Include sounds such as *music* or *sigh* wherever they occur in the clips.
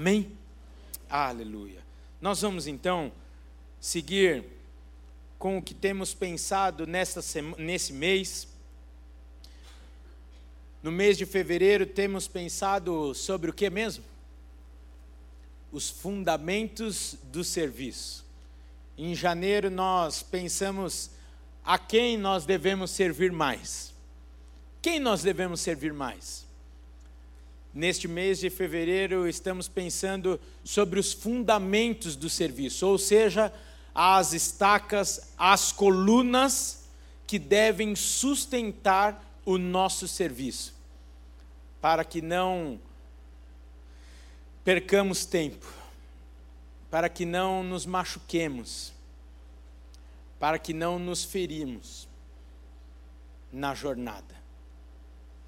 Amém? Aleluia. Nós vamos então seguir com o que temos pensado nesta nesse mês. No mês de fevereiro temos pensado sobre o que mesmo? Os fundamentos do serviço. Em janeiro nós pensamos a quem nós devemos servir mais. Quem nós devemos servir mais? Neste mês de fevereiro, estamos pensando sobre os fundamentos do serviço, ou seja, as estacas, as colunas que devem sustentar o nosso serviço, para que não percamos tempo, para que não nos machuquemos, para que não nos ferimos na jornada,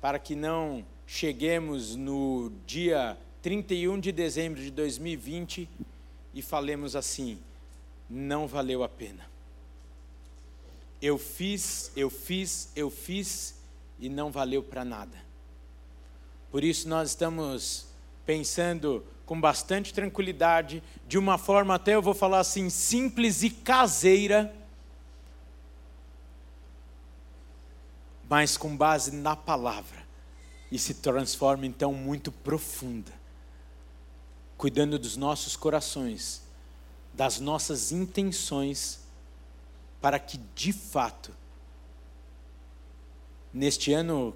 para que não cheguemos no dia 31 de dezembro de 2020 e falemos assim: não valeu a pena. Eu fiz, eu fiz, eu fiz e não valeu para nada. Por isso nós estamos pensando com bastante tranquilidade, de uma forma até eu vou falar assim, simples e caseira, mas com base na palavra e se transforma então muito profunda, cuidando dos nossos corações, das nossas intenções, para que de fato, neste ano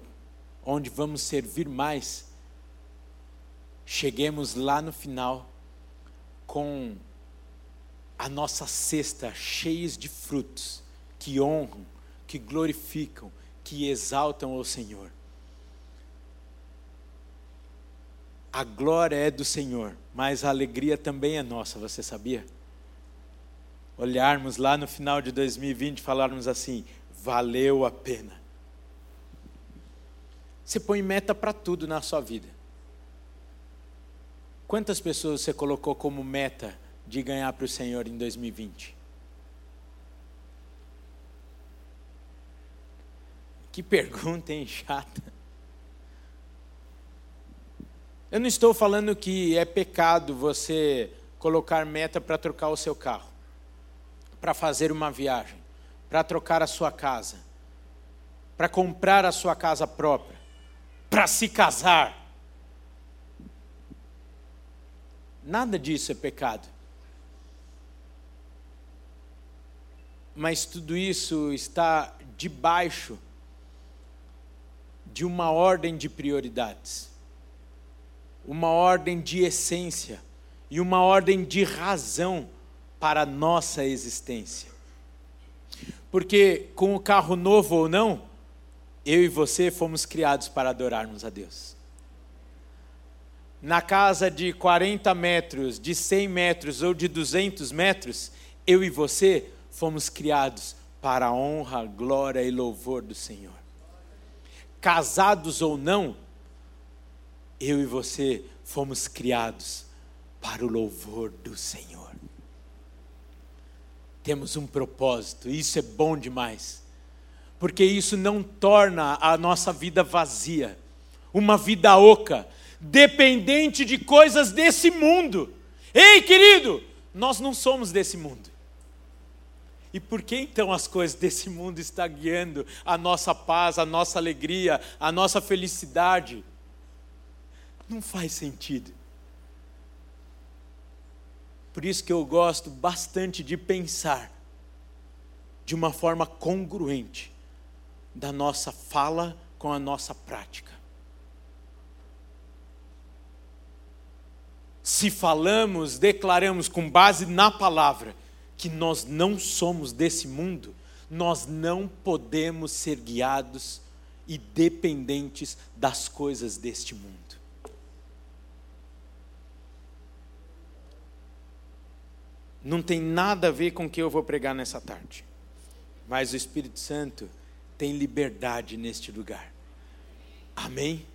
onde vamos servir mais, cheguemos lá no final com a nossa cesta cheias de frutos que honram, que glorificam, que exaltam o Senhor. A glória é do Senhor, mas a alegria também é nossa, você sabia? Olharmos lá no final de 2020 e falarmos assim: valeu a pena. Você põe meta para tudo na sua vida. Quantas pessoas você colocou como meta de ganhar para o Senhor em 2020? Que pergunta, hein, *laughs* chata. Eu não estou falando que é pecado você colocar meta para trocar o seu carro, para fazer uma viagem, para trocar a sua casa, para comprar a sua casa própria, para se casar. Nada disso é pecado. Mas tudo isso está debaixo de uma ordem de prioridades uma ordem de essência e uma ordem de razão para a nossa existência. Porque com o carro novo ou não, eu e você fomos criados para adorarmos a Deus. Na casa de 40 metros, de 100 metros ou de 200 metros, eu e você fomos criados para a honra, glória e louvor do Senhor. Casados ou não, eu e você fomos criados para o louvor do Senhor. Temos um propósito, isso é bom demais, porque isso não torna a nossa vida vazia, uma vida oca, dependente de coisas desse mundo. Ei, querido, nós não somos desse mundo. E por que então as coisas desse mundo estão guiando a nossa paz, a nossa alegria, a nossa felicidade? Não faz sentido. Por isso que eu gosto bastante de pensar de uma forma congruente da nossa fala com a nossa prática. Se falamos, declaramos com base na palavra que nós não somos desse mundo, nós não podemos ser guiados e dependentes das coisas deste mundo. Não tem nada a ver com o que eu vou pregar nessa tarde. Mas o Espírito Santo tem liberdade neste lugar. Amém?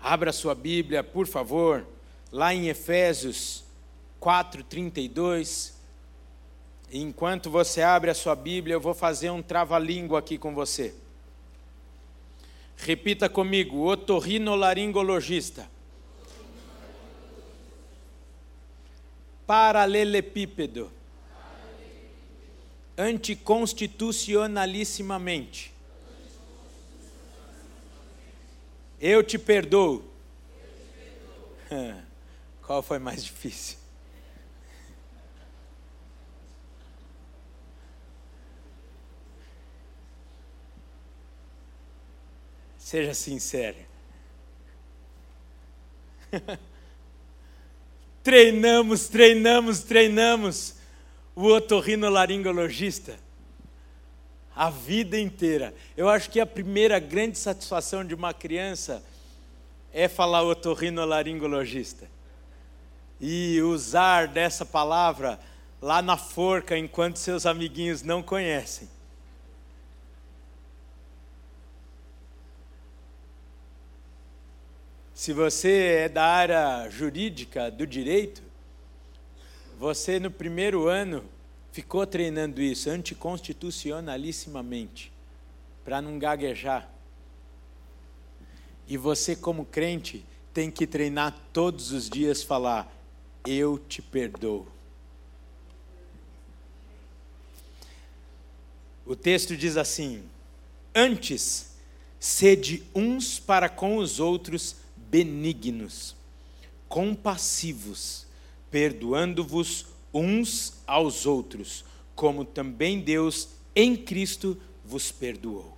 Abra sua Bíblia, por favor, lá em Efésios 4:32. Enquanto você abre a sua Bíblia, eu vou fazer um trava-língua aqui com você. Repita comigo: otorrinolaringologista paralelepípedo, anticonstitucionalissimamente. Eu te perdoo. *laughs* Qual foi mais difícil? Seja sincero. *laughs* treinamos, treinamos, treinamos o otorrinolaringologista a vida inteira. Eu acho que a primeira grande satisfação de uma criança é falar otorrinolaringologista. E usar dessa palavra lá na forca enquanto seus amiguinhos não conhecem. Se você é da área jurídica, do direito, você no primeiro ano ficou treinando isso anticonstitucionalissimamente, para não gaguejar. E você, como crente, tem que treinar todos os dias falar: Eu te perdoo. O texto diz assim: Antes, sede uns para com os outros benignos, compassivos, perdoando-vos uns aos outros, como também Deus em Cristo vos perdoou.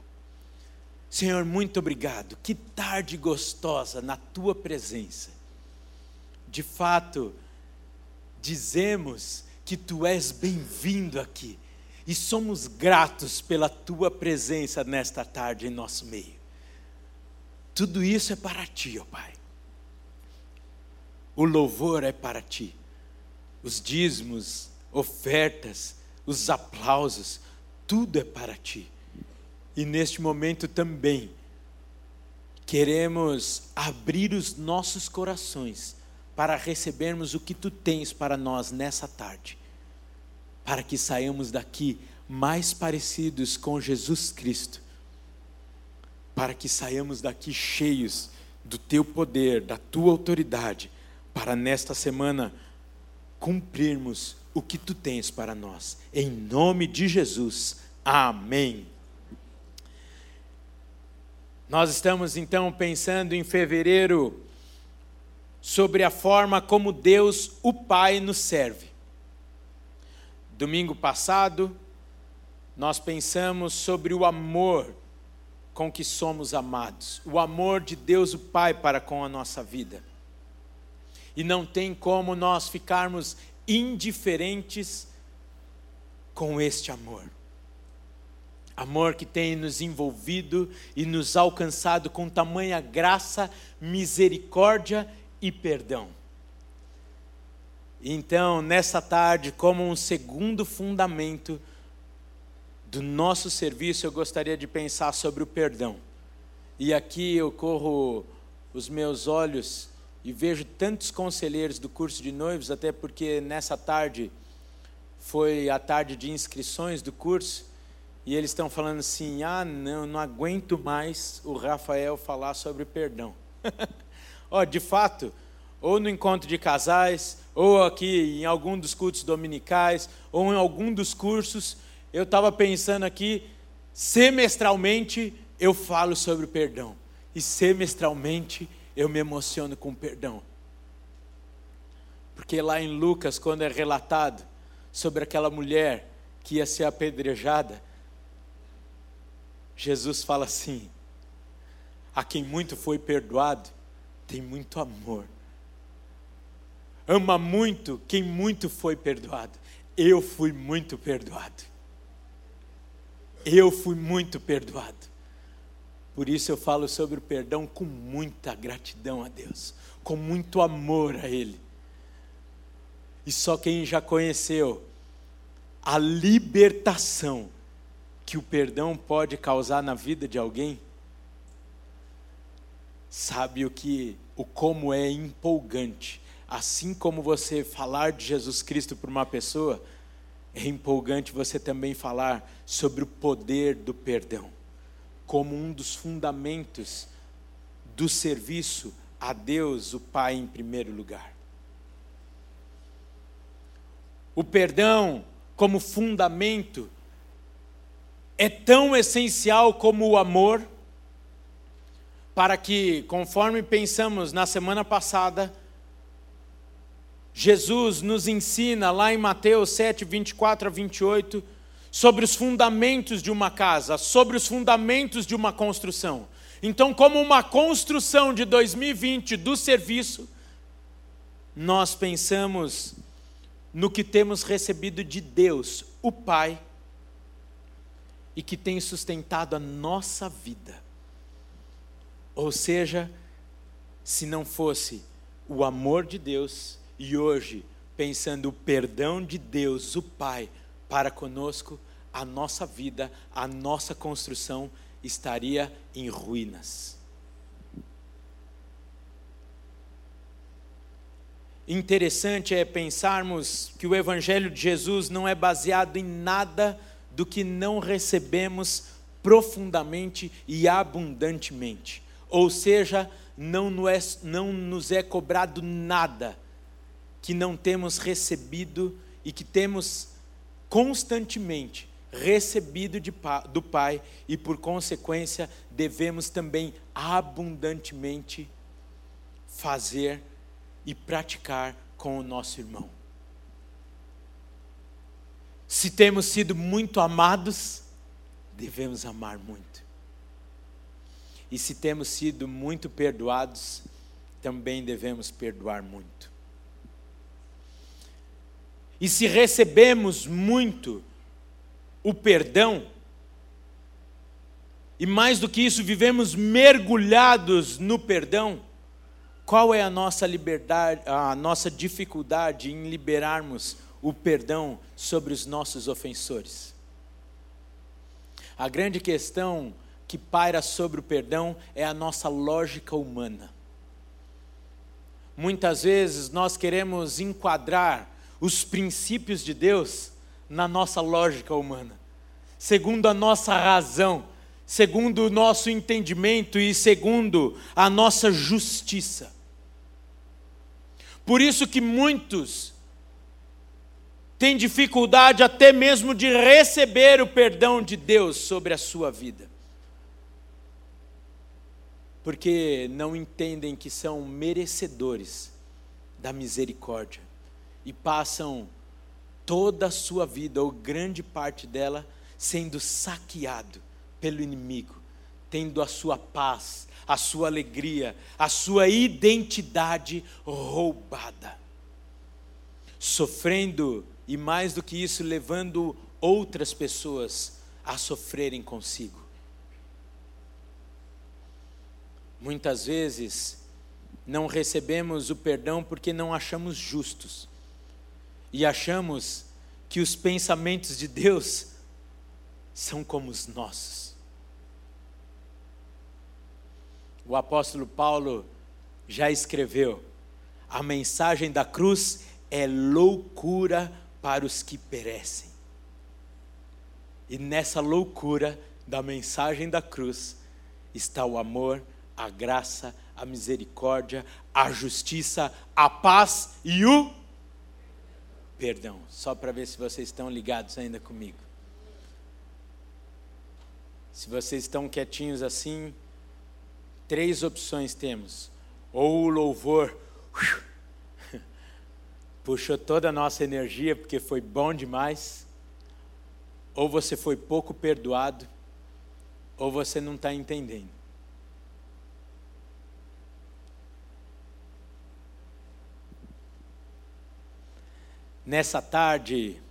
Senhor, muito obrigado. Que tarde gostosa na tua presença. De fato, dizemos que tu és bem-vindo aqui e somos gratos pela tua presença nesta tarde em nosso meio. Tudo isso é para ti, ó Pai. O louvor é para ti. Os dízimos, ofertas, os aplausos, tudo é para ti. E neste momento também queremos abrir os nossos corações para recebermos o que tu tens para nós nessa tarde, para que saiamos daqui mais parecidos com Jesus Cristo para que saiamos daqui cheios do teu poder, da tua autoridade, para nesta semana cumprirmos o que tu tens para nós. Em nome de Jesus. Amém. Nós estamos então pensando em fevereiro sobre a forma como Deus, o Pai, nos serve. Domingo passado, nós pensamos sobre o amor com que somos amados, o amor de Deus o Pai para com a nossa vida. E não tem como nós ficarmos indiferentes com este amor. Amor que tem nos envolvido e nos alcançado com tamanha graça, misericórdia e perdão. Então, nessa tarde, como um segundo fundamento, do nosso serviço, eu gostaria de pensar sobre o perdão. E aqui eu corro os meus olhos e vejo tantos conselheiros do curso de noivos, até porque nessa tarde foi a tarde de inscrições do curso, e eles estão falando assim: ah, não, não aguento mais o Rafael falar sobre perdão. *laughs* Ó, oh, de fato, ou no encontro de casais, ou aqui em algum dos cultos dominicais, ou em algum dos cursos, eu estava pensando aqui, semestralmente eu falo sobre o perdão. E semestralmente eu me emociono com o perdão. Porque lá em Lucas, quando é relatado sobre aquela mulher que ia ser apedrejada, Jesus fala assim: a quem muito foi perdoado, tem muito amor. Ama muito quem muito foi perdoado. Eu fui muito perdoado. Eu fui muito perdoado. Por isso eu falo sobre o perdão com muita gratidão a Deus, com muito amor a Ele. E só quem já conheceu a libertação que o perdão pode causar na vida de alguém, sabe o que, o como é empolgante. Assim como você falar de Jesus Cristo para uma pessoa, é empolgante você também falar sobre o poder do perdão, como um dos fundamentos do serviço a Deus, o Pai, em primeiro lugar. o perdão como fundamento é tão essencial como o amor, para que, conforme pensamos na semana passada, Jesus nos ensina lá em Mateus 7, 24 a 28, sobre os fundamentos de uma casa, sobre os fundamentos de uma construção. Então, como uma construção de 2020 do serviço, nós pensamos no que temos recebido de Deus, o Pai, e que tem sustentado a nossa vida. Ou seja, se não fosse o amor de Deus, e hoje, pensando o perdão de Deus, o Pai, para conosco, a nossa vida, a nossa construção estaria em ruínas. Interessante é pensarmos que o Evangelho de Jesus não é baseado em nada do que não recebemos profundamente e abundantemente. Ou seja, não nos é cobrado nada que não temos recebido e que temos constantemente recebido de, do Pai e, por consequência, devemos também abundantemente fazer e praticar com o nosso irmão. Se temos sido muito amados, devemos amar muito. E se temos sido muito perdoados, também devemos perdoar muito. E se recebemos muito o perdão, e mais do que isso, vivemos mergulhados no perdão, qual é a nossa liberdade, a nossa dificuldade em liberarmos o perdão sobre os nossos ofensores? A grande questão que paira sobre o perdão é a nossa lógica humana. Muitas vezes nós queremos enquadrar os princípios de Deus na nossa lógica humana, segundo a nossa razão, segundo o nosso entendimento e segundo a nossa justiça. Por isso que muitos têm dificuldade até mesmo de receber o perdão de Deus sobre a sua vida. Porque não entendem que são merecedores da misericórdia e passam toda a sua vida, ou grande parte dela, sendo saqueado pelo inimigo, tendo a sua paz, a sua alegria, a sua identidade roubada, sofrendo e mais do que isso, levando outras pessoas a sofrerem consigo. Muitas vezes não recebemos o perdão porque não achamos justos e achamos que os pensamentos de Deus são como os nossos. O apóstolo Paulo já escreveu: a mensagem da cruz é loucura para os que perecem. E nessa loucura da mensagem da cruz está o amor, a graça, a misericórdia, a justiça, a paz e o perdão, só para ver se vocês estão ligados ainda comigo. Se vocês estão quietinhos assim, três opções temos. Ou o louvor *laughs* puxou toda a nossa energia porque foi bom demais, ou você foi pouco perdoado, ou você não está entendendo. Nessa tarde,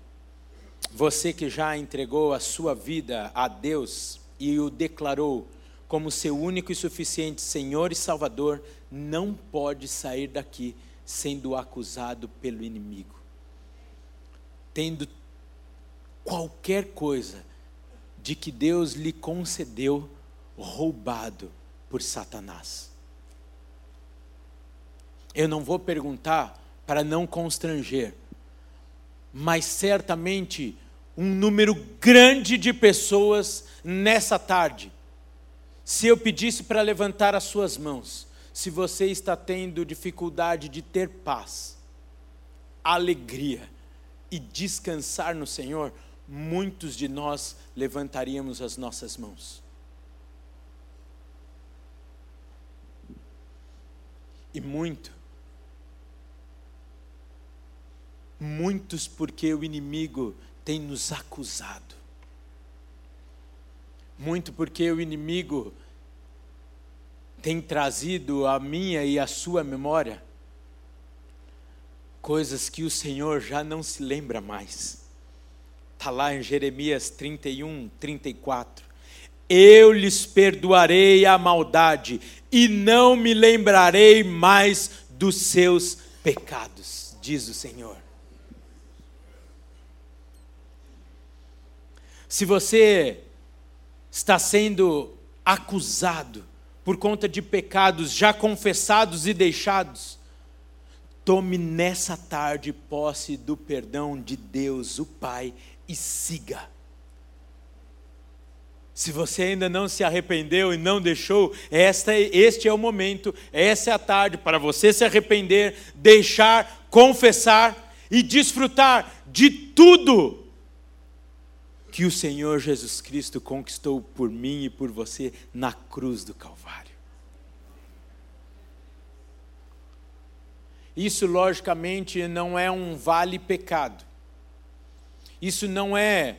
você que já entregou a sua vida a Deus e o declarou como seu único e suficiente Senhor e Salvador, não pode sair daqui sendo acusado pelo inimigo, tendo qualquer coisa de que Deus lhe concedeu roubado por Satanás. Eu não vou perguntar para não constranger, mas certamente um número grande de pessoas nessa tarde. Se eu pedisse para levantar as suas mãos, se você está tendo dificuldade de ter paz, alegria e descansar no Senhor, muitos de nós levantaríamos as nossas mãos. E muito, muitos porque o inimigo tem nos acusado, muito porque o inimigo tem trazido a minha e a sua memória coisas que o Senhor já não se lembra mais. Está lá em Jeremias 31, 34. Eu lhes perdoarei a maldade e não me lembrarei mais dos seus pecados, diz o Senhor. Se você está sendo acusado por conta de pecados já confessados e deixados, tome nessa tarde posse do perdão de Deus, o Pai, e siga. Se você ainda não se arrependeu e não deixou, esta, este é o momento, essa é a tarde para você se arrepender, deixar, confessar e desfrutar de tudo que o Senhor Jesus Cristo conquistou por mim e por você na cruz do Calvário. Isso, logicamente, não é um vale-pecado. Isso não é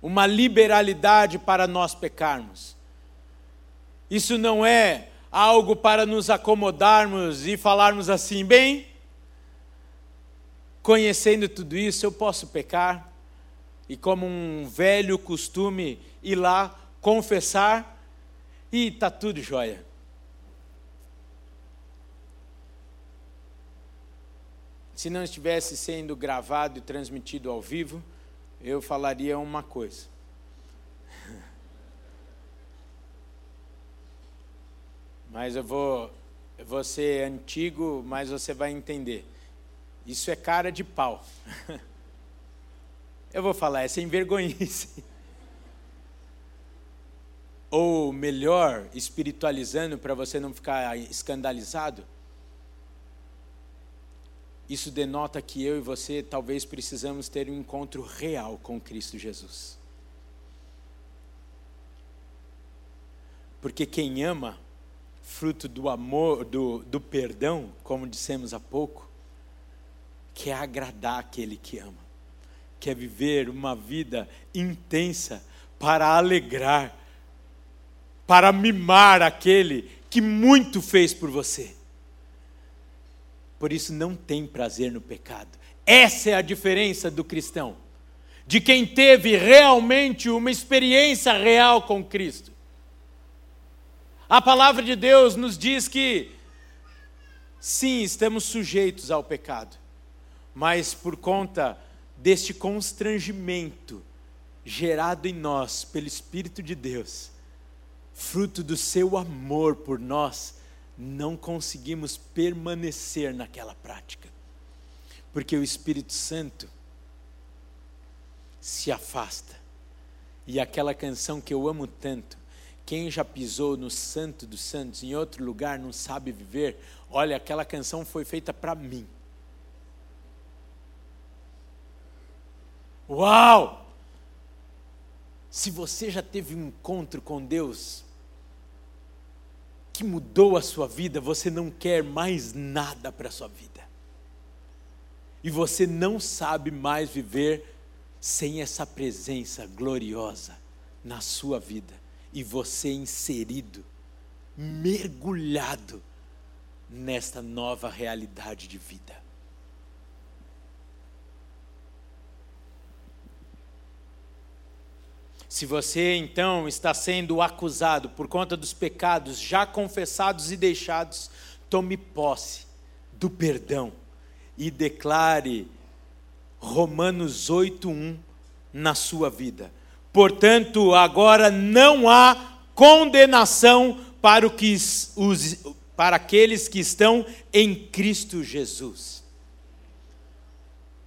uma liberalidade para nós pecarmos. Isso não é algo para nos acomodarmos e falarmos assim, bem, conhecendo tudo isso, eu posso pecar e, como um velho costume, ir lá confessar e está tudo jóia. Se não estivesse sendo gravado e transmitido ao vivo, eu falaria uma coisa. *laughs* Mas eu vou, eu vou ser antigo, mas você vai entender. Isso é cara de pau. *laughs* Eu vou falar, é sem vergonhice. *laughs* Ou melhor, espiritualizando para você não ficar escandalizado. Isso denota que eu e você talvez precisamos ter um encontro real com Cristo Jesus. Porque quem ama, fruto do amor, do, do perdão, como dissemos há pouco, quer agradar aquele que ama quer viver uma vida intensa para alegrar, para mimar aquele que muito fez por você. Por isso não tem prazer no pecado. Essa é a diferença do cristão, de quem teve realmente uma experiência real com Cristo. A palavra de Deus nos diz que, sim, estamos sujeitos ao pecado, mas por conta deste constrangimento gerado em nós pelo Espírito de Deus, fruto do seu amor por nós, não conseguimos permanecer naquela prática, porque o Espírito Santo se afasta. E aquela canção que eu amo tanto, quem já pisou no Santo dos Santos em outro lugar não sabe viver. Olha, aquela canção foi feita para mim. Uau! Se você já teve um encontro com Deus que mudou a sua vida, você não quer mais nada para a sua vida. E você não sabe mais viver sem essa presença gloriosa na sua vida. E você inserido, mergulhado nesta nova realidade de vida. Se você então está sendo acusado por conta dos pecados já confessados e deixados, tome posse do perdão e declare Romanos 8:1 na sua vida. Portanto, agora não há condenação para, que os, para aqueles que estão em Cristo Jesus.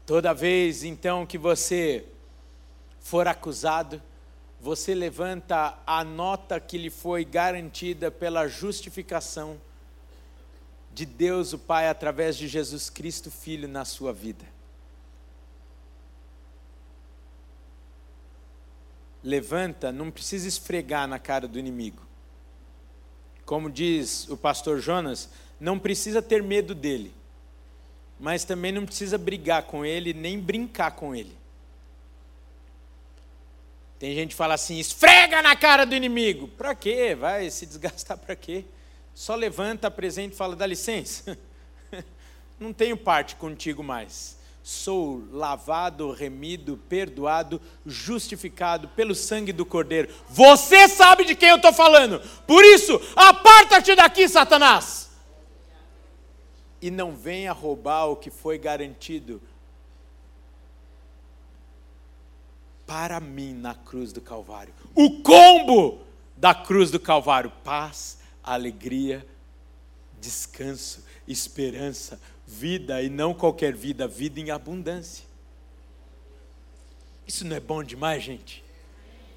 Toda vez então que você for acusado, você levanta a nota que lhe foi garantida pela justificação de Deus o Pai através de Jesus Cristo Filho na sua vida. Levanta, não precisa esfregar na cara do inimigo. Como diz o pastor Jonas, não precisa ter medo dele, mas também não precisa brigar com ele, nem brincar com ele. Tem gente que fala assim: esfrega na cara do inimigo. Para quê? Vai se desgastar para quê? Só levanta, apresenta e fala: dá licença. *laughs* Não tenho parte contigo mais sou lavado, remido, perdoado, justificado pelo sangue do Cordeiro. Você sabe de quem eu estou falando. Por isso, aparta-te daqui, Satanás. E não venha roubar o que foi garantido para mim na cruz do Calvário. O combo da cruz do Calvário: paz, alegria, descanso, esperança, vida e não qualquer vida, vida em abundância. Isso não é bom demais, gente?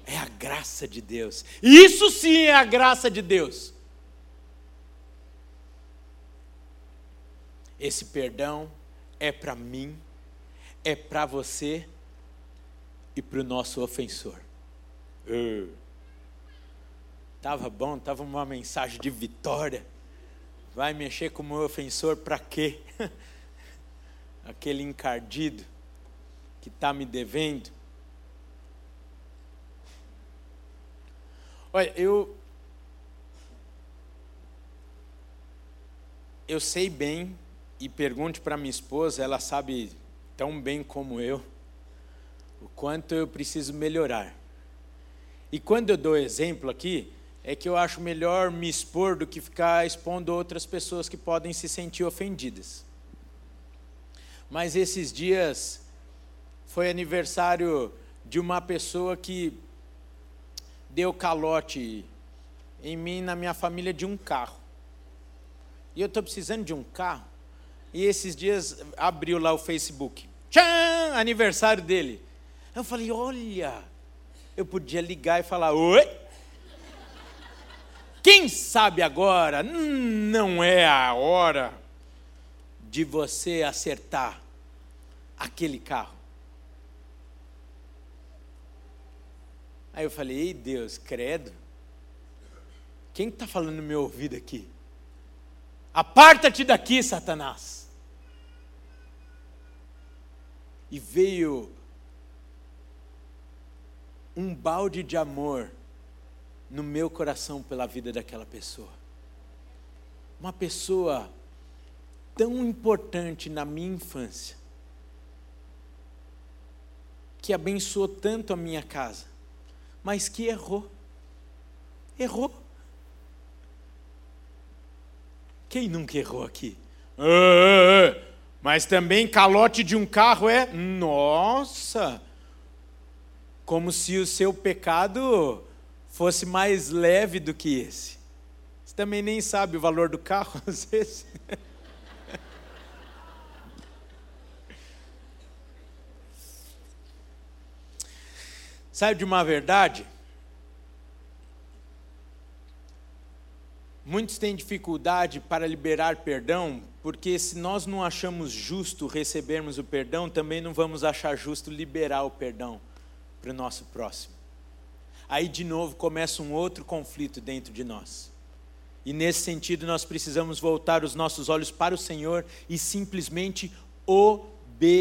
É a graça de Deus. Isso sim é a graça de Deus. Esse perdão é para mim, é para você e para o nosso ofensor. Estava uh, bom, estava uma mensagem de vitória. Vai mexer com o meu ofensor para quê? *laughs* Aquele encardido que está me devendo. Olha, eu. Eu sei bem, e pergunte para minha esposa, ela sabe tão bem como eu, o quanto eu preciso melhorar. E quando eu dou exemplo aqui, é que eu acho melhor me expor do que ficar expondo outras pessoas que podem se sentir ofendidas. Mas esses dias foi aniversário de uma pessoa que deu calote em mim, na minha família, de um carro. E eu estou precisando de um carro. E esses dias abriu lá o Facebook. Tchan! Aniversário dele. Eu falei, olha, eu podia ligar e falar, oi? Quem sabe agora não é a hora de você acertar aquele carro. Aí eu falei, ei Deus, credo. Quem está falando no meu ouvido aqui? Aparta-te daqui, Satanás. E veio um balde de amor no meu coração pela vida daquela pessoa. Uma pessoa tão importante na minha infância, que abençoou tanto a minha casa, mas que errou. Errou. Quem nunca errou aqui? Ah, mas também calote de um carro é. Nossa! Como se o seu pecado fosse mais leve do que esse. Você também nem sabe o valor do carro, *laughs* às vezes. Sabe de uma verdade? Muitos têm dificuldade para liberar perdão, porque se nós não achamos justo recebermos o perdão, também não vamos achar justo liberar o perdão para o nosso próximo aí de novo começa um outro conflito dentro de nós. E nesse sentido, nós precisamos voltar os nossos olhos para o Senhor e simplesmente obedecê-lo.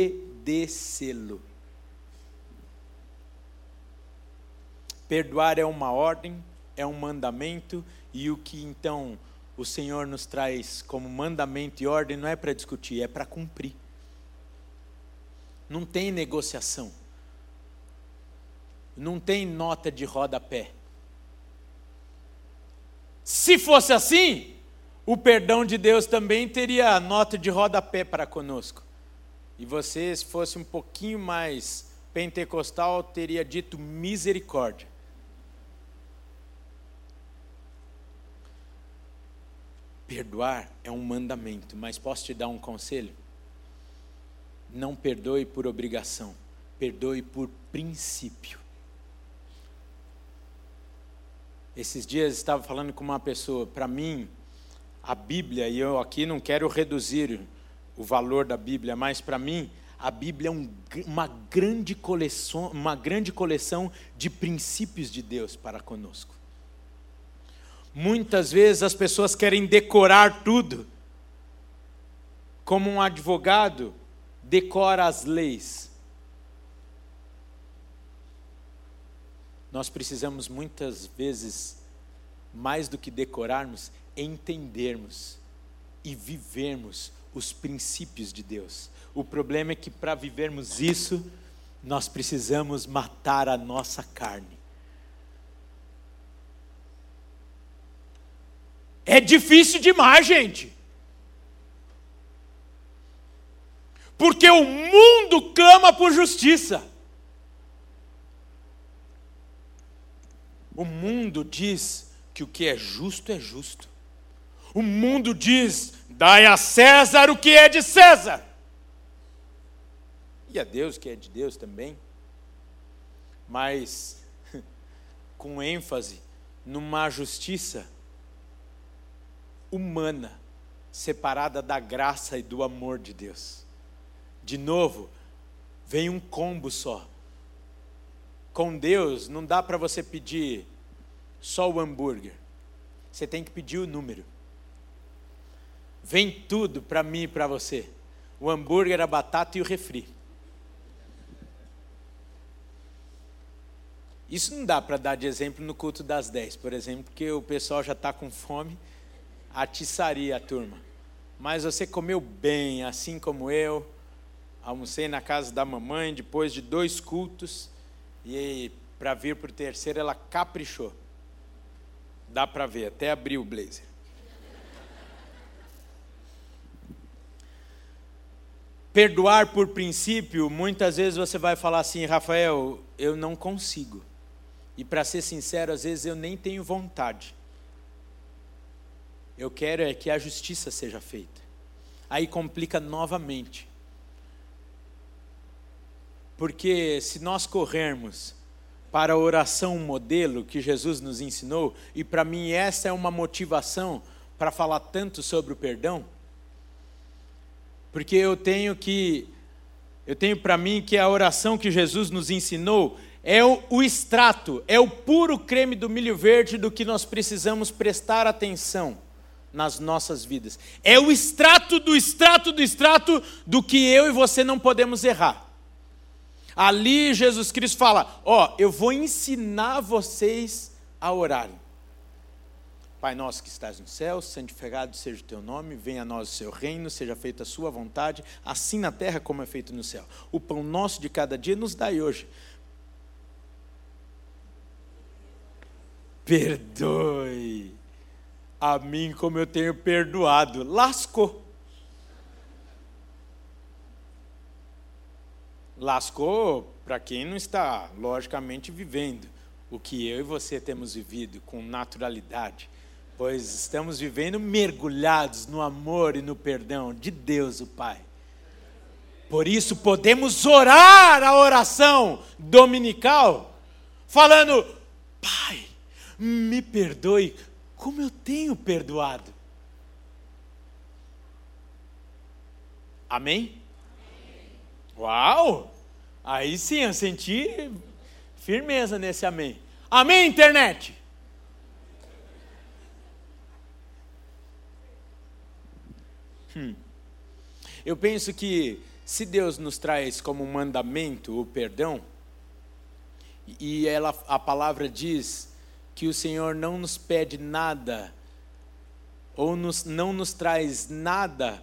Perdoar é uma ordem, é um mandamento, e o que então o Senhor nos traz como mandamento e ordem não é para discutir, é para cumprir. Não tem negociação não tem nota de rodapé. Se fosse assim, o perdão de Deus também teria nota de rodapé para conosco. E você, se fosse um pouquinho mais pentecostal, teria dito misericórdia. Perdoar é um mandamento, mas posso te dar um conselho? Não perdoe por obrigação, perdoe por princípio. Esses dias estava falando com uma pessoa, para mim, a Bíblia, e eu aqui não quero reduzir o valor da Bíblia, mas para mim, a Bíblia é um, uma, grande coleção, uma grande coleção de princípios de Deus para conosco. Muitas vezes as pessoas querem decorar tudo, como um advogado decora as leis. Nós precisamos muitas vezes, mais do que decorarmos, entendermos e vivermos os princípios de Deus. O problema é que para vivermos isso, nós precisamos matar a nossa carne. É difícil demais, gente. Porque o mundo clama por justiça. O mundo diz que o que é justo é justo. O mundo diz: dai a César o que é de César. E a Deus que é de Deus também. Mas *laughs* com ênfase numa justiça humana, separada da graça e do amor de Deus. De novo, vem um combo só. Com Deus não dá para você pedir só o hambúrguer. Você tem que pedir o número. Vem tudo para mim e para você. O hambúrguer, a batata e o refri. Isso não dá para dar de exemplo no culto das 10, por exemplo, porque o pessoal já está com fome, atiçaria a turma. Mas você comeu bem, assim como eu. Almocei na casa da mamãe depois de dois cultos e para vir para o terceiro ela caprichou. Dá para ver, até abriu o blazer. Perdoar por princípio, muitas vezes você vai falar assim, Rafael, eu não consigo. E para ser sincero, às vezes eu nem tenho vontade. Eu quero é que a justiça seja feita. Aí complica novamente. Porque se nós corrermos para a oração modelo que Jesus nos ensinou, e para mim essa é uma motivação para falar tanto sobre o perdão, porque eu tenho que, eu tenho para mim que a oração que Jesus nos ensinou é o, o extrato, é o puro creme do milho verde do que nós precisamos prestar atenção nas nossas vidas. É o extrato do extrato do extrato do que eu e você não podemos errar. Ali Jesus Cristo fala: Ó, eu vou ensinar vocês a orarem. Pai nosso que estás no céu, santificado seja o teu nome, venha a nós o seu reino, seja feita a sua vontade, assim na terra como é feito no céu. O pão nosso de cada dia nos dai hoje. Perdoe a mim como eu tenho perdoado. Lascou. Lascou para quem não está, logicamente, vivendo o que eu e você temos vivido com naturalidade, pois estamos vivendo mergulhados no amor e no perdão de Deus, o Pai. Por isso podemos orar a oração dominical, falando: Pai, me perdoe como eu tenho perdoado. Amém? Uau! Aí sim, eu senti firmeza nesse amém. Amém, internet? Hum. Eu penso que se Deus nos traz como mandamento o perdão, e ela, a palavra diz que o Senhor não nos pede nada, ou nos, não nos traz nada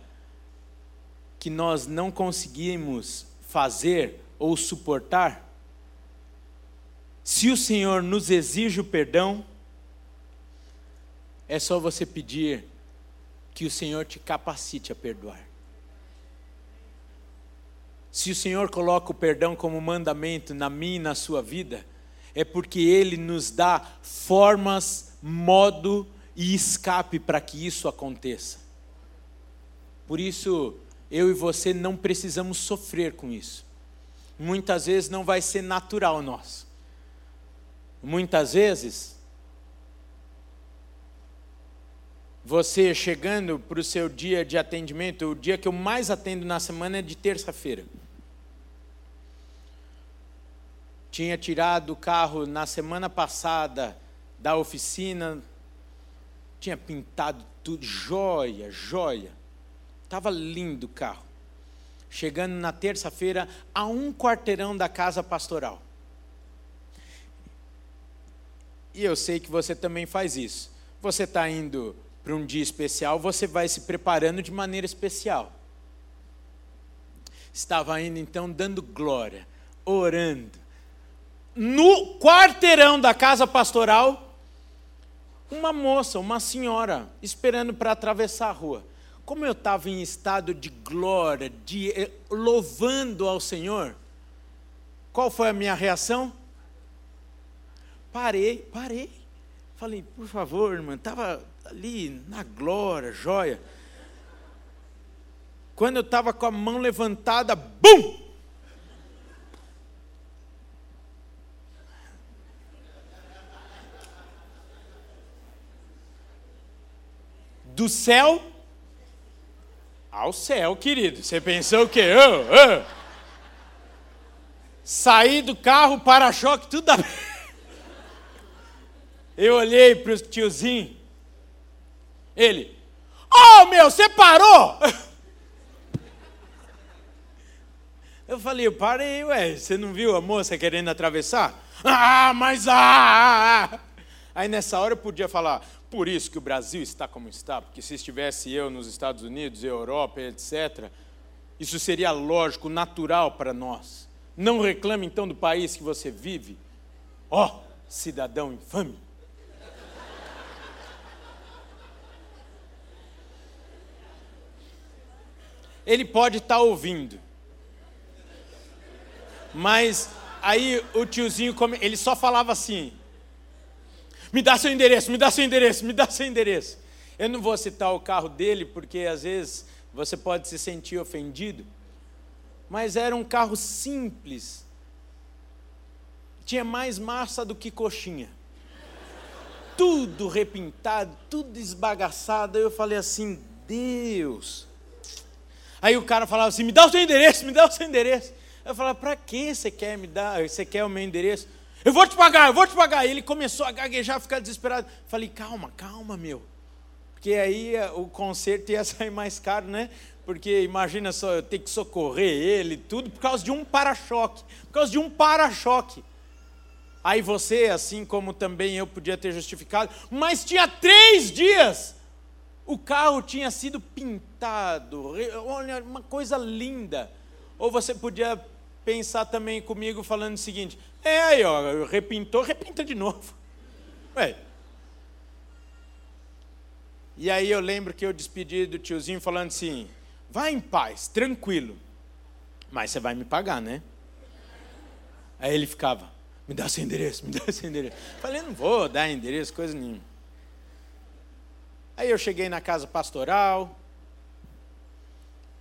que nós não conseguimos fazer ou suportar, se o Senhor nos exige o perdão, é só você pedir que o Senhor te capacite a perdoar. Se o Senhor coloca o perdão como mandamento na minha e na sua vida, é porque Ele nos dá formas, modo e escape para que isso aconteça. Por isso, eu e você não precisamos sofrer com isso muitas vezes não vai ser natural nosso. Muitas vezes, você chegando para o seu dia de atendimento, o dia que eu mais atendo na semana é de terça-feira. Tinha tirado o carro na semana passada da oficina, tinha pintado tudo, joia, joia. Estava lindo o carro. Chegando na terça-feira, a um quarteirão da casa pastoral. E eu sei que você também faz isso. Você está indo para um dia especial, você vai se preparando de maneira especial. Estava indo então dando glória, orando. No quarteirão da casa pastoral, uma moça, uma senhora, esperando para atravessar a rua. Como eu estava em estado de glória, de eh, louvando ao Senhor, qual foi a minha reação? Parei, parei. Falei, por favor, irmã, estava ali na glória, joia. Quando eu estava com a mão levantada, bum! Do céu ao céu, querido. Você pensou o quê? Oh, oh. Saí do carro, para-choque, tudo aberto. Eu olhei para o tiozinho. Ele, oh meu, você parou? Eu falei, eu parei, ué, você não viu a moça querendo atravessar? Ah, mas ah, ah, ah! Aí nessa hora eu podia falar, por isso que o Brasil está como está, porque se estivesse eu nos Estados Unidos, Europa, etc., isso seria lógico, natural para nós. Não reclame então do país que você vive. Ó, oh, cidadão infame. ele pode estar tá ouvindo. Mas aí o tiozinho, ele só falava assim: me dá seu endereço, me dá seu endereço, me dá seu endereço. Eu não vou citar o carro dele, porque às vezes você pode se sentir ofendido. Mas era um carro simples. Tinha mais massa do que coxinha. Tudo repintado, tudo esbagaçado. Aí eu falei assim: Deus, Aí o cara falava assim: me dá o seu endereço, me dá o seu endereço. Eu falava: para que você quer me dar, você quer o meu endereço? Eu vou te pagar, eu vou te pagar. E ele começou a gaguejar, a ficar desesperado. Falei: calma, calma, meu. Porque aí eh, o conserto ia *laughs* sair mais caro, né? Porque imagina só, eu ter que socorrer ele, tudo por causa de um para-choque. Por causa de um para-choque. Aí você, assim como também eu podia ter justificado, mas tinha três dias o carro tinha sido pintado, olha, uma coisa linda. Ou você podia pensar também comigo falando o seguinte: é aí, ó, repintou, repinta de novo. *laughs* Ué. E aí eu lembro que eu despedi do tiozinho falando assim: vai em paz, tranquilo, mas você vai me pagar, né? Aí ele ficava: me dá seu endereço, me dá seu endereço. Falei: não vou dar endereço, coisa nenhuma. Aí eu cheguei na casa pastoral,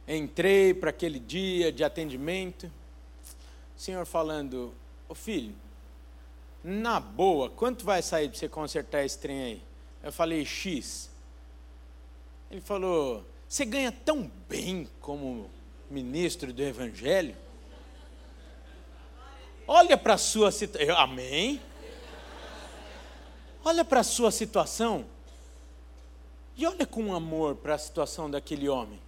entrei para aquele dia de atendimento, senhor falando, ô filho, na boa, quanto vai sair para você consertar esse trem aí? Eu falei, X. Ele falou, você ganha tão bem como ministro do Evangelho? Olha para a sua situação. Amém? Olha para a sua situação. E olha com amor para a situação daquele homem.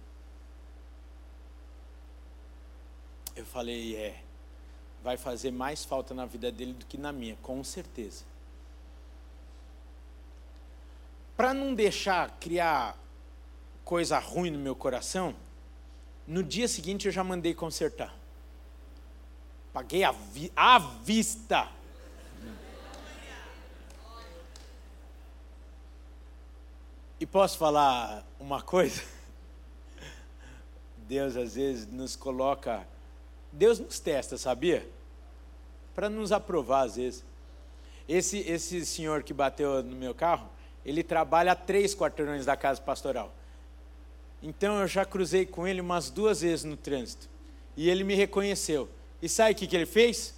Eu falei, é, vai fazer mais falta na vida dele do que na minha, com certeza. Para não deixar criar coisa ruim no meu coração, no dia seguinte eu já mandei consertar. Paguei à, vi vista. E posso falar uma coisa? *laughs* Deus às vezes nos coloca, Deus nos testa, sabia? Para nos aprovar às vezes. Esse, esse senhor que bateu no meu carro, ele trabalha a três quarteirões da casa pastoral. Então eu já cruzei com ele umas duas vezes no trânsito. E ele me reconheceu. E sabe o que, que ele fez?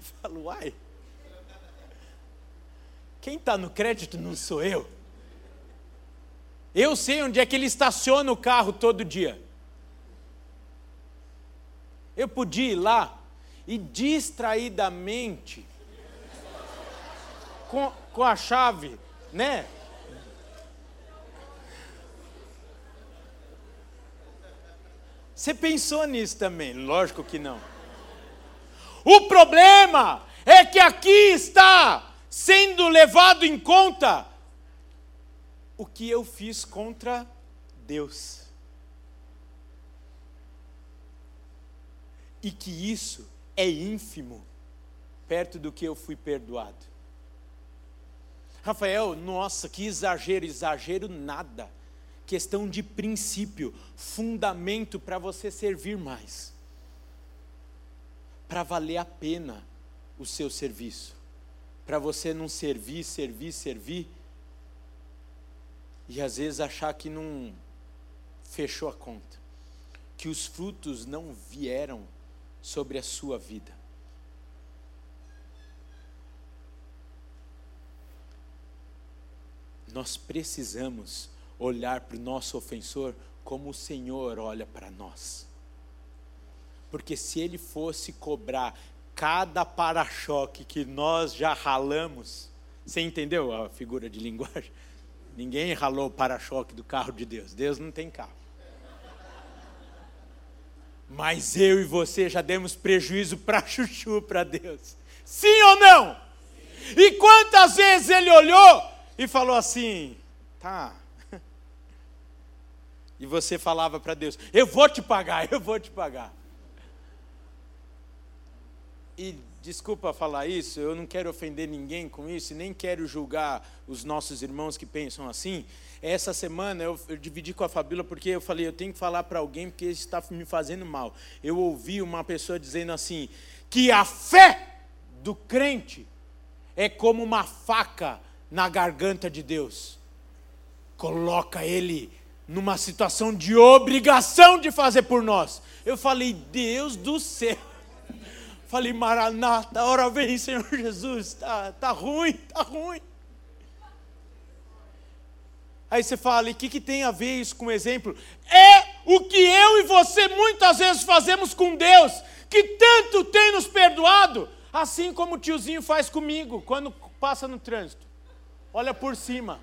*laughs* falo, uai, quem está no crédito não sou eu. Eu sei onde é que ele estaciona o carro todo dia. Eu podia ir lá e distraidamente, com, com a chave, né? Você pensou nisso também? Lógico que não. O problema é que aqui está sendo levado em conta o que eu fiz contra Deus. E que isso é ínfimo perto do que eu fui perdoado. Rafael, nossa, que exagero, exagero nada. Questão de princípio, fundamento para você servir mais. Para valer a pena o seu serviço. Para você não servir, servir, servir. E às vezes achar que não fechou a conta. Que os frutos não vieram sobre a sua vida. Nós precisamos olhar para o nosso ofensor como o Senhor olha para nós. Porque se ele fosse cobrar cada para-choque que nós já ralamos, você entendeu a figura de linguagem? Ninguém ralou o para-choque do carro de Deus. Deus não tem carro. Mas eu e você já demos prejuízo para chuchu para Deus. Sim ou não? E quantas vezes ele olhou e falou assim: tá. *laughs* E você falava para Deus: eu vou te pagar, eu vou te pagar. E desculpa falar isso, eu não quero ofender ninguém com isso, nem quero julgar os nossos irmãos que pensam assim. Essa semana eu, eu dividi com a Fabíola porque eu falei, eu tenho que falar para alguém porque isso está me fazendo mal. Eu ouvi uma pessoa dizendo assim, que a fé do crente é como uma faca na garganta de Deus. Coloca ele numa situação de obrigação de fazer por nós. Eu falei, Deus do céu. Falei, Maranata, hora vem, Senhor Jesus, tá, tá ruim, tá ruim. Aí você fala, e o que, que tem a ver isso com o exemplo? É o que eu e você muitas vezes fazemos com Deus, que tanto tem nos perdoado, assim como o tiozinho faz comigo quando passa no trânsito. Olha por cima.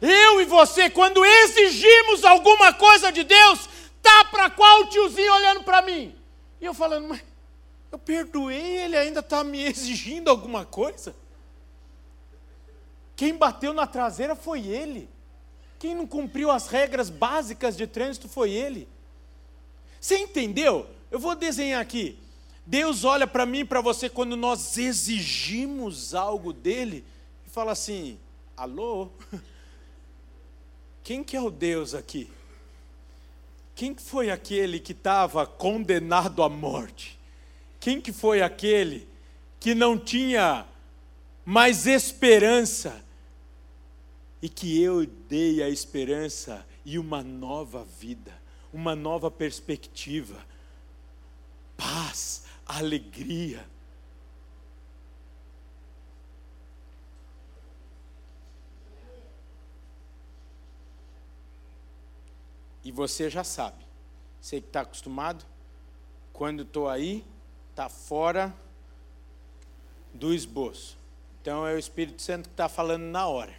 Eu e você, quando exigimos alguma coisa de Deus, tá para qual tiozinho olhando para mim? E eu falando, mas eu perdoei, ele ainda está me exigindo alguma coisa? Quem bateu na traseira foi ele. Quem não cumpriu as regras básicas de trânsito foi ele. Você entendeu? Eu vou desenhar aqui. Deus olha para mim e para você quando nós exigimos algo dele e fala assim: alô? *laughs* Quem que é o Deus aqui? Quem foi aquele que estava condenado à morte? Quem que foi aquele que não tinha mais esperança e que eu dei a esperança e uma nova vida, uma nova perspectiva, paz, alegria. E você já sabe, você que está acostumado, quando estou aí, está fora do esboço. Então é o Espírito Santo que está falando na hora.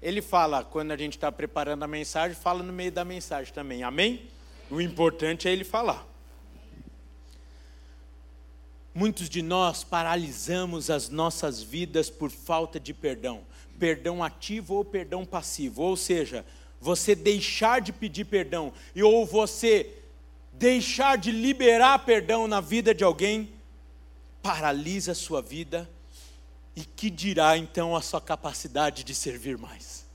Ele fala, quando a gente está preparando a mensagem, fala no meio da mensagem também. Amém? O importante é ele falar. Muitos de nós paralisamos as nossas vidas por falta de perdão, perdão ativo ou perdão passivo, ou seja, você deixar de pedir perdão ou você deixar de liberar perdão na vida de alguém paralisa a sua vida e que dirá então a sua capacidade de servir mais?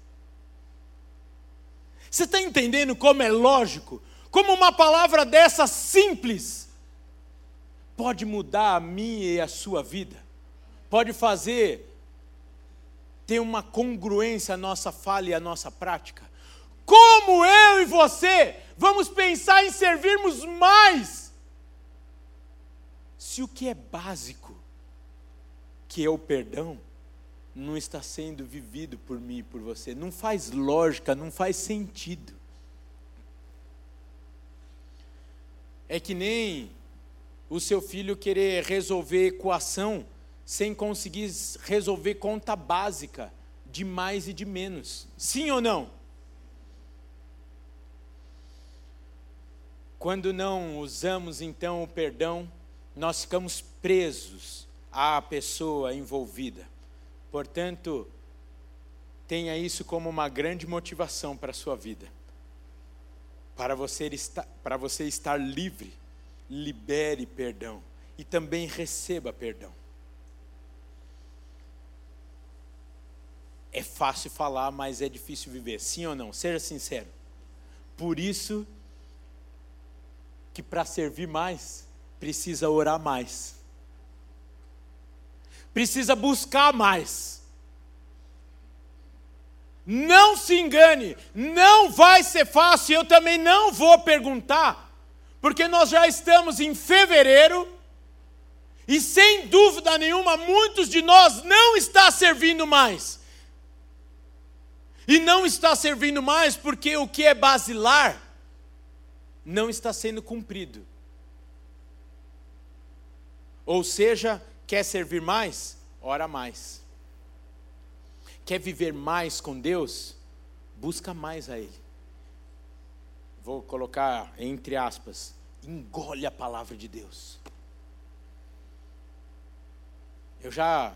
Você está entendendo como é lógico? Como uma palavra dessa simples pode mudar a minha e a sua vida? Pode fazer ter uma congruência a nossa fala e a nossa prática? Como eu e você vamos pensar em servirmos mais? Se o que é básico que é o perdão, não está sendo vivido por mim e por você. Não faz lógica, não faz sentido. É que nem o seu filho querer resolver equação sem conseguir resolver conta básica de mais e de menos. Sim ou não? Quando não usamos então o perdão, nós ficamos presos à pessoa envolvida. Portanto, tenha isso como uma grande motivação para a sua vida. Para você estar, para você estar livre, libere perdão e também receba perdão. É fácil falar, mas é difícil viver. Sim ou não? Seja sincero. Por isso que para servir mais, precisa orar mais. Precisa buscar mais. Não se engane, não vai ser fácil, eu também não vou perguntar, porque nós já estamos em fevereiro e sem dúvida nenhuma muitos de nós não está servindo mais. E não está servindo mais porque o que é basilar não está sendo cumprido. Ou seja, quer servir mais? Ora mais. Quer viver mais com Deus? Busca mais a Ele. Vou colocar entre aspas: engole a palavra de Deus. Eu já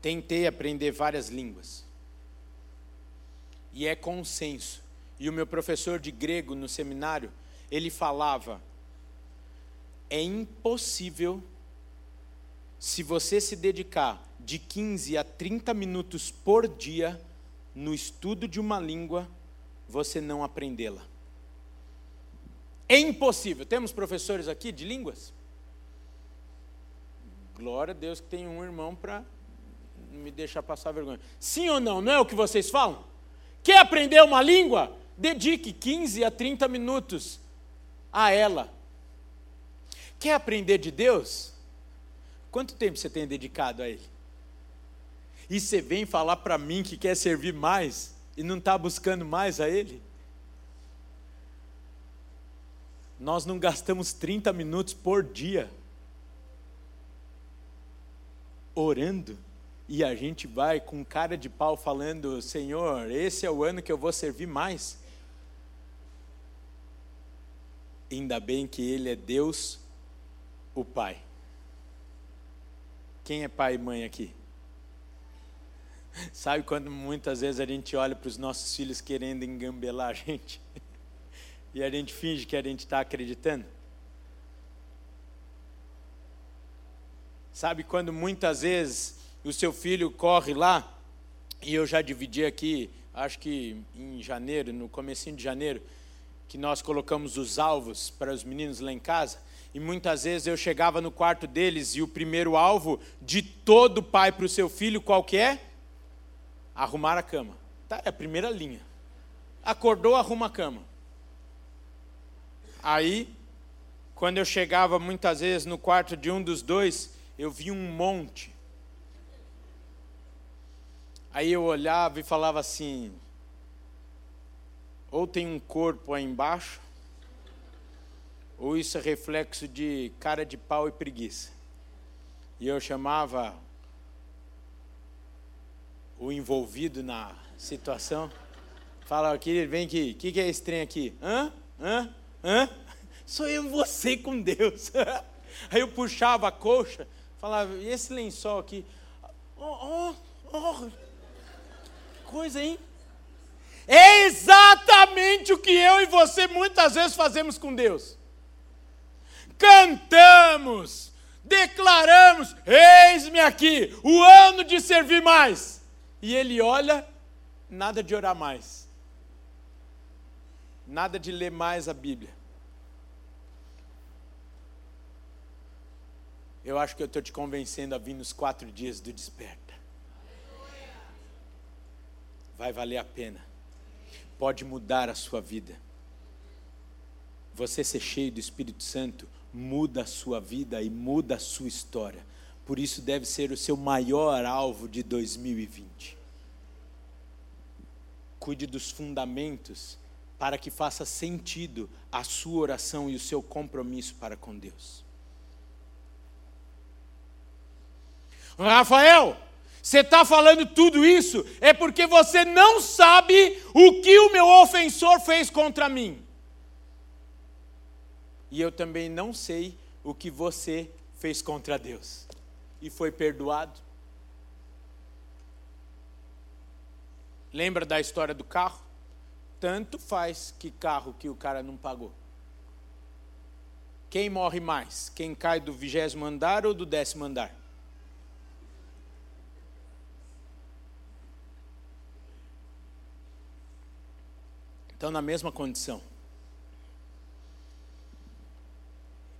tentei aprender várias línguas. E é consenso. E o meu professor de grego no seminário, ele falava: é impossível se você se dedicar de 15 a 30 minutos por dia no estudo de uma língua, você não aprendê-la. É impossível. Temos professores aqui de línguas? Glória a Deus que tem um irmão para me deixar passar vergonha. Sim ou não? Não é o que vocês falam? Quer aprender uma língua? Dedique 15 a 30 minutos a ela. Quer aprender de Deus? Quanto tempo você tem dedicado a Ele? E você vem falar para mim que quer servir mais e não está buscando mais a Ele? Nós não gastamos 30 minutos por dia orando e a gente vai com cara de pau falando: Senhor, esse é o ano que eu vou servir mais. Ainda bem que Ele é Deus, o Pai. Quem é pai e mãe aqui? *laughs* Sabe quando muitas vezes a gente olha para os nossos filhos querendo engambelar a gente? *laughs* e a gente finge que a gente está acreditando? Sabe quando muitas vezes o seu filho corre lá, e eu já dividi aqui, acho que em janeiro, no comecinho de janeiro, que nós colocamos os alvos para os meninos lá em casa, e muitas vezes eu chegava no quarto deles e o primeiro alvo de todo pai para o seu filho, qual que é? arrumar a cama. Tá, é a primeira linha. Acordou, arruma a cama. Aí, quando eu chegava muitas vezes no quarto de um dos dois, eu vi um monte. Aí eu olhava e falava assim: ou tem um corpo aí embaixo, ou isso é reflexo de cara de pau e preguiça. E eu chamava o envolvido na situação. Fala, querido, vem aqui, o que, que é esse trem aqui? Hã? Hã? Hã? *laughs* Sou eu você com Deus. *laughs* Aí eu puxava a coxa, falava, e esse lençol aqui? Oh, oh, oh. Coisa, hein? É exatamente o que eu e você muitas vezes fazemos com Deus. Cantamos, declaramos: Eis-me aqui, o ano de servir mais e ele olha, nada de orar mais, nada de ler mais a Bíblia. Eu acho que eu estou te convencendo a vir nos quatro dias do desperta. Vai valer a pena. Pode mudar a sua vida. Você ser cheio do Espírito Santo muda a sua vida e muda a sua história. Por isso deve ser o seu maior alvo de 2020. Cuide dos fundamentos para que faça sentido a sua oração e o seu compromisso para com Deus. Rafael, você está falando tudo isso é porque você não sabe o que o meu ofensor fez contra mim. E eu também não sei o que você fez contra Deus. E foi perdoado. Lembra da história do carro? Tanto faz que carro que o cara não pagou. Quem morre mais? Quem cai do vigésimo andar ou do décimo andar? Estão na mesma condição.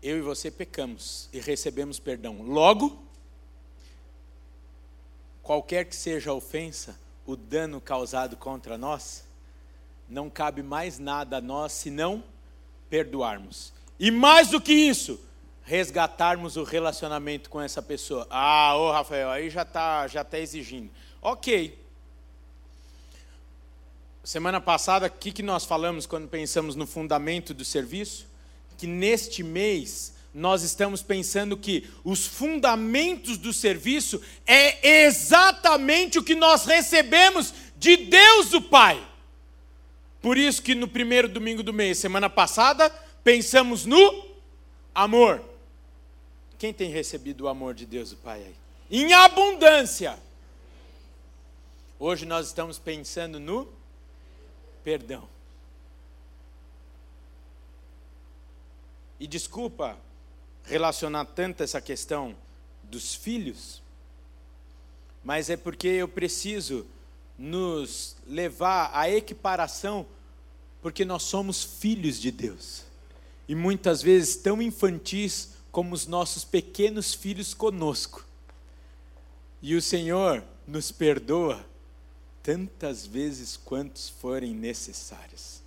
Eu e você pecamos e recebemos perdão. Logo, qualquer que seja a ofensa, o dano causado contra nós, não cabe mais nada a nós senão perdoarmos. E mais do que isso, resgatarmos o relacionamento com essa pessoa. Ah, ô Rafael, aí já está já tá exigindo. Ok, Semana passada, o que, que nós falamos quando pensamos no fundamento do serviço? Que neste mês nós estamos pensando que os fundamentos do serviço é exatamente o que nós recebemos de Deus o Pai. Por isso que no primeiro domingo do mês, semana passada, pensamos no amor. Quem tem recebido o amor de Deus o Pai aí? Em abundância. Hoje nós estamos pensando no perdão. E desculpa relacionar tanto essa questão dos filhos, mas é porque eu preciso nos levar à equiparação, porque nós somos filhos de Deus. E muitas vezes tão infantis como os nossos pequenos filhos conosco. E o Senhor nos perdoa tantas vezes quantos forem necessárias.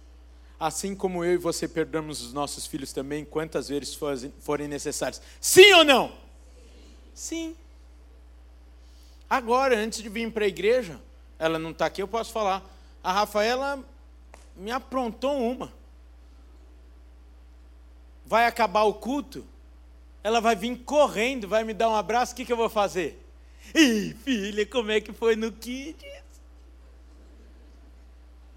Assim como eu e você perdoamos os nossos filhos também, quantas vezes forem necessárias. Sim ou não? Sim. Agora, antes de vir para a igreja, ela não está aqui, eu posso falar. A Rafaela me aprontou uma. Vai acabar o culto, ela vai vir correndo, vai me dar um abraço, o que, que eu vou fazer? Ih, filha, como é que foi no Kids?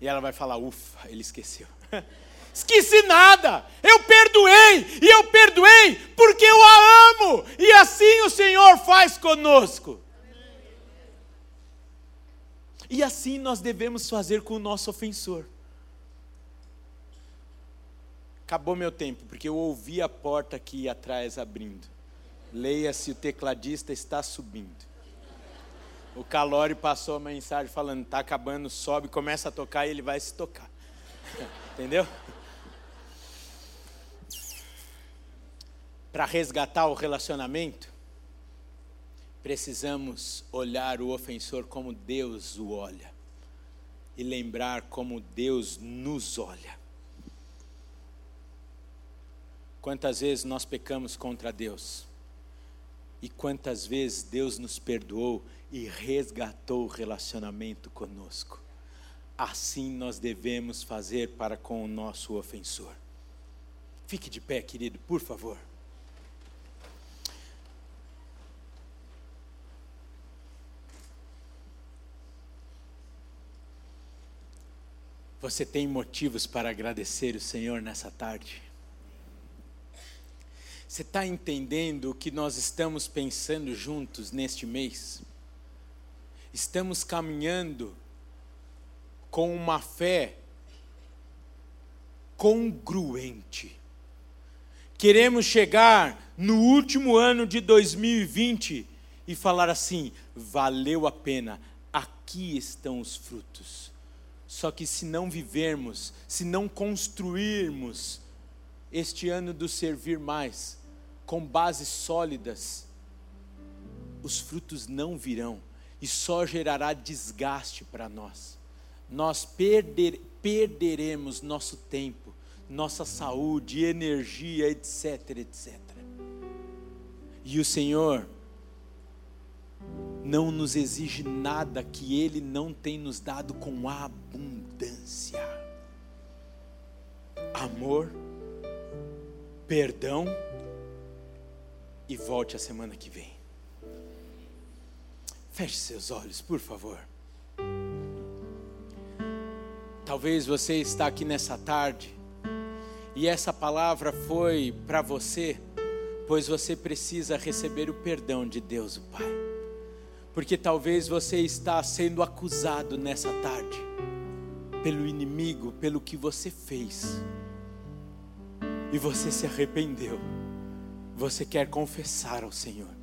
E ela vai falar: ufa, ele esqueceu. *laughs* Esqueci nada, eu perdoei, e eu perdoei porque eu a amo, e assim o Senhor faz conosco. E assim nós devemos fazer com o nosso ofensor. Acabou meu tempo, porque eu ouvi a porta aqui atrás abrindo. Leia se o tecladista está subindo. O Calori passou a mensagem falando: está acabando, sobe, começa a tocar e ele vai se tocar. *laughs* Entendeu? Para resgatar o relacionamento, precisamos olhar o ofensor como Deus o olha e lembrar como Deus nos olha. Quantas vezes nós pecamos contra Deus? E quantas vezes Deus nos perdoou e resgatou o relacionamento conosco. Assim nós devemos fazer para com o nosso ofensor. Fique de pé, querido, por favor. Você tem motivos para agradecer o Senhor nessa tarde? Você está entendendo o que nós estamos pensando juntos neste mês? Estamos caminhando com uma fé congruente. Queremos chegar no último ano de 2020 e falar assim: valeu a pena, aqui estão os frutos. Só que se não vivermos, se não construirmos este ano do servir mais, com bases sólidas, os frutos não virão e só gerará desgaste para nós. Nós perder, perderemos nosso tempo, nossa saúde, energia, etc, etc. E o Senhor não nos exige nada que Ele não tem nos dado com abundância. amor, perdão e volte a semana que vem. Feche seus olhos, por favor. Talvez você está aqui nessa tarde e essa palavra foi para você, pois você precisa receber o perdão de Deus, o Pai. Porque talvez você está sendo acusado nessa tarde pelo inimigo, pelo que você fez. E você se arrependeu. Você quer confessar ao Senhor.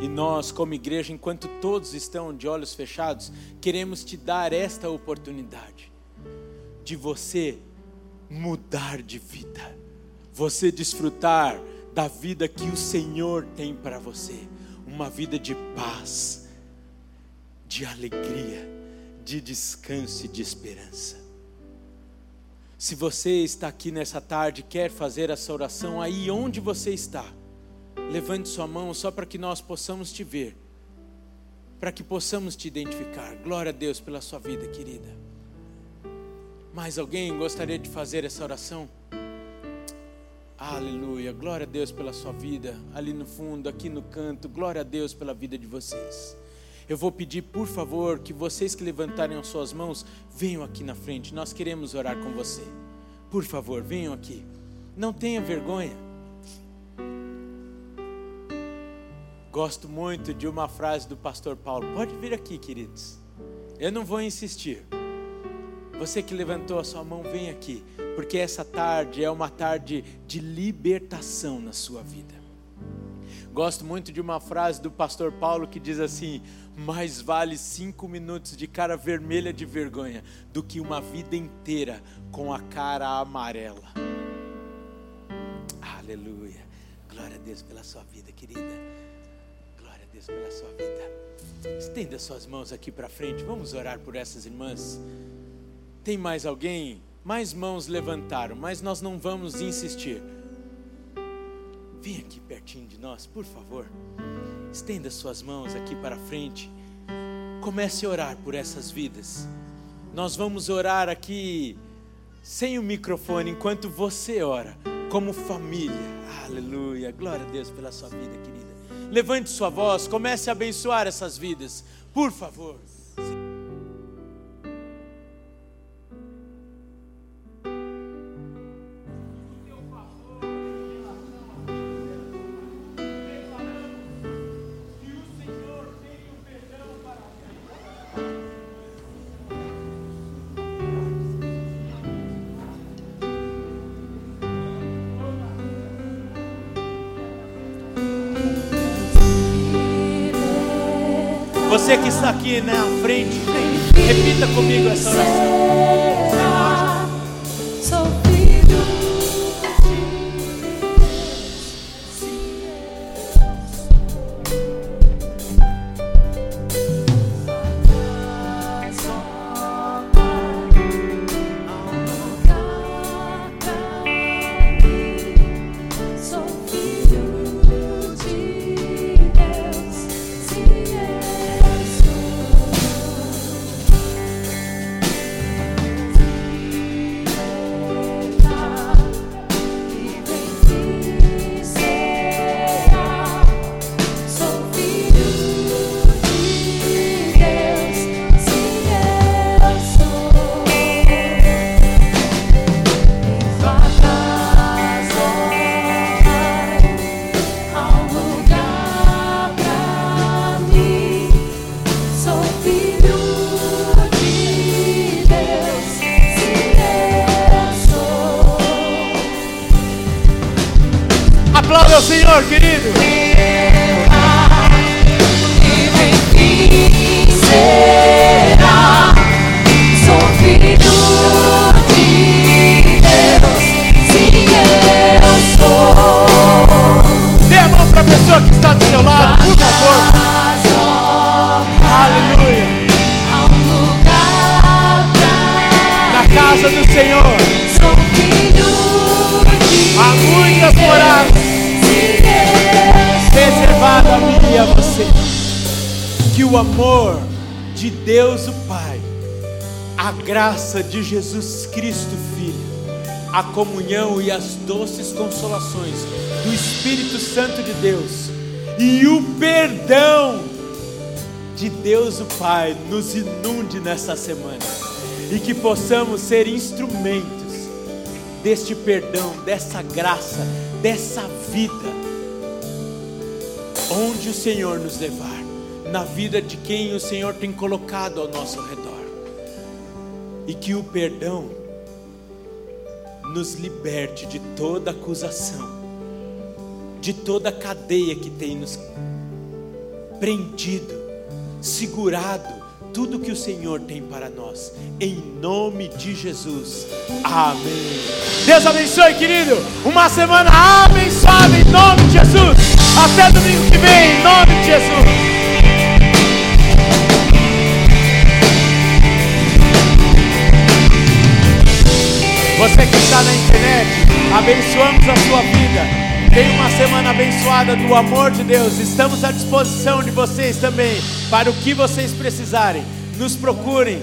E nós, como igreja, enquanto todos estão de olhos fechados, queremos te dar esta oportunidade de você mudar de vida, você desfrutar da vida que o Senhor tem para você, uma vida de paz, de alegria, de descanso e de esperança. Se você está aqui nessa tarde, quer fazer essa oração aí onde você está, levante sua mão só para que nós possamos te ver, para que possamos te identificar. Glória a Deus pela sua vida, querida. Mais alguém gostaria de fazer essa oração? Aleluia, glória a Deus pela sua vida, ali no fundo, aqui no canto, glória a Deus pela vida de vocês. Eu vou pedir, por favor, que vocês que levantarem as suas mãos, venham aqui na frente, nós queremos orar com você. Por favor, venham aqui, não tenha vergonha. Gosto muito de uma frase do pastor Paulo, pode vir aqui, queridos, eu não vou insistir. Você que levantou a sua mão, vem aqui, porque essa tarde é uma tarde de libertação na sua vida. Gosto muito de uma frase do pastor Paulo que diz assim: mais vale cinco minutos de cara vermelha de vergonha do que uma vida inteira com a cara amarela. Aleluia. Glória a Deus pela sua vida, querida. Deus pela sua vida. Estenda suas mãos aqui para frente. Vamos orar por essas irmãs. Tem mais alguém? Mais mãos levantaram, mas nós não vamos insistir. Vem aqui pertinho de nós, por favor. Estenda suas mãos aqui para frente. Comece a orar por essas vidas. Nós vamos orar aqui sem o microfone enquanto você ora, como família. Aleluia. Glória a Deus pela sua vida, querida. Levante sua voz, comece a abençoar essas vidas, por favor. Você que está aqui na né, frente, repita comigo essa oração. Graça de Jesus Cristo, Filho, a comunhão e as doces consolações do Espírito Santo de Deus e o perdão de Deus o Pai nos inunde nessa semana. E que possamos ser instrumentos deste perdão, dessa graça, dessa vida, onde o Senhor nos levar, na vida de quem o Senhor tem colocado ao nosso redor, e que o perdão nos liberte de toda acusação, de toda cadeia que tem nos prendido, segurado tudo que o Senhor tem para nós, em nome de Jesus. Amém. Deus abençoe, querido. Uma semana abençoada em nome de Jesus. Até domingo que vem, em nome de Jesus. Você que está na internet, abençoamos a sua vida. Tenha uma semana abençoada do amor de Deus. Estamos à disposição de vocês também para o que vocês precisarem. Nos procurem